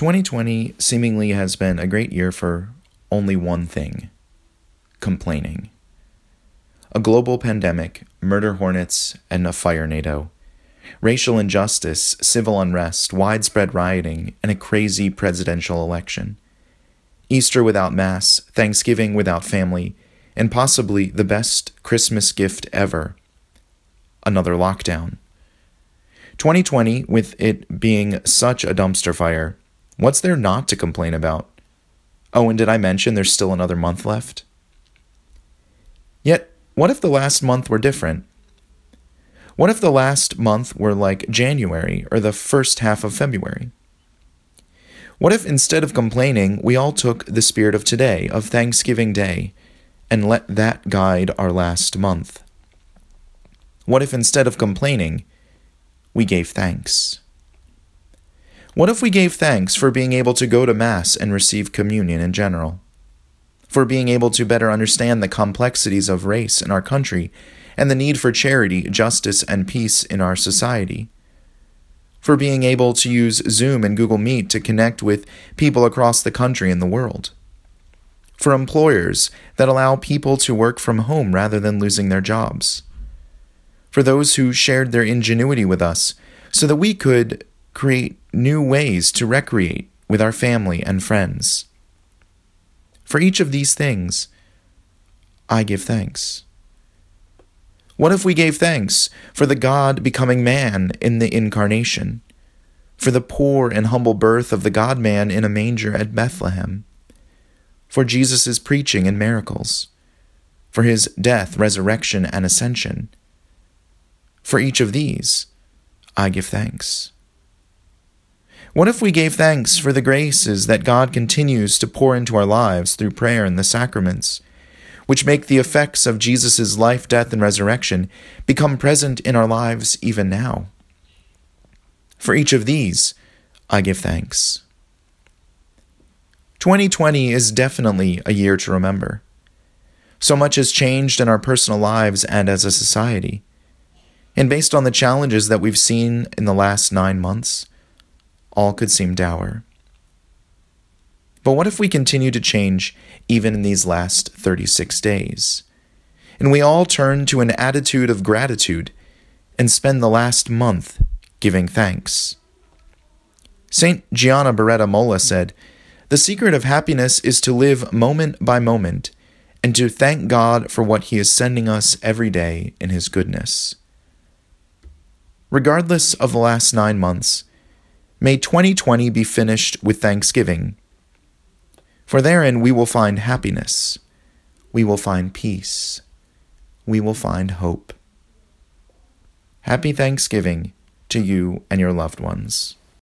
2020 seemingly has been a great year for only one thing complaining. A global pandemic, murder hornets, and a firenado. Racial injustice, civil unrest, widespread rioting, and a crazy presidential election. Easter without Mass, Thanksgiving without family, and possibly the best Christmas gift ever another lockdown. 2020, with it being such a dumpster fire, What's there not to complain about? Oh, and did I mention there's still another month left? Yet, what if the last month were different? What if the last month were like January or the first half of February? What if instead of complaining, we all took the spirit of today, of Thanksgiving Day, and let that guide our last month? What if instead of complaining, we gave thanks? What if we gave thanks for being able to go to Mass and receive communion in general? For being able to better understand the complexities of race in our country and the need for charity, justice, and peace in our society? For being able to use Zoom and Google Meet to connect with people across the country and the world? For employers that allow people to work from home rather than losing their jobs? For those who shared their ingenuity with us so that we could create new ways to recreate with our family and friends. For each of these things, I give thanks. What if we gave thanks for the God becoming man in the incarnation, for the poor and humble birth of the God man in a manger at Bethlehem, for Jesus' preaching and miracles, for his death, resurrection, and ascension? For each of these, I give thanks. What if we gave thanks for the graces that God continues to pour into our lives through prayer and the sacraments, which make the effects of Jesus' life, death, and resurrection become present in our lives even now? For each of these, I give thanks. 2020 is definitely a year to remember. So much has changed in our personal lives and as a society. And based on the challenges that we've seen in the last nine months, all could seem dour. But what if we continue to change even in these last 36 days? And we all turn to an attitude of gratitude and spend the last month giving thanks. St. Gianna Beretta Molla said, The secret of happiness is to live moment by moment and to thank God for what He is sending us every day in His goodness. Regardless of the last nine months, May 2020 be finished with thanksgiving. For therein we will find happiness, we will find peace, we will find hope. Happy Thanksgiving to you and your loved ones.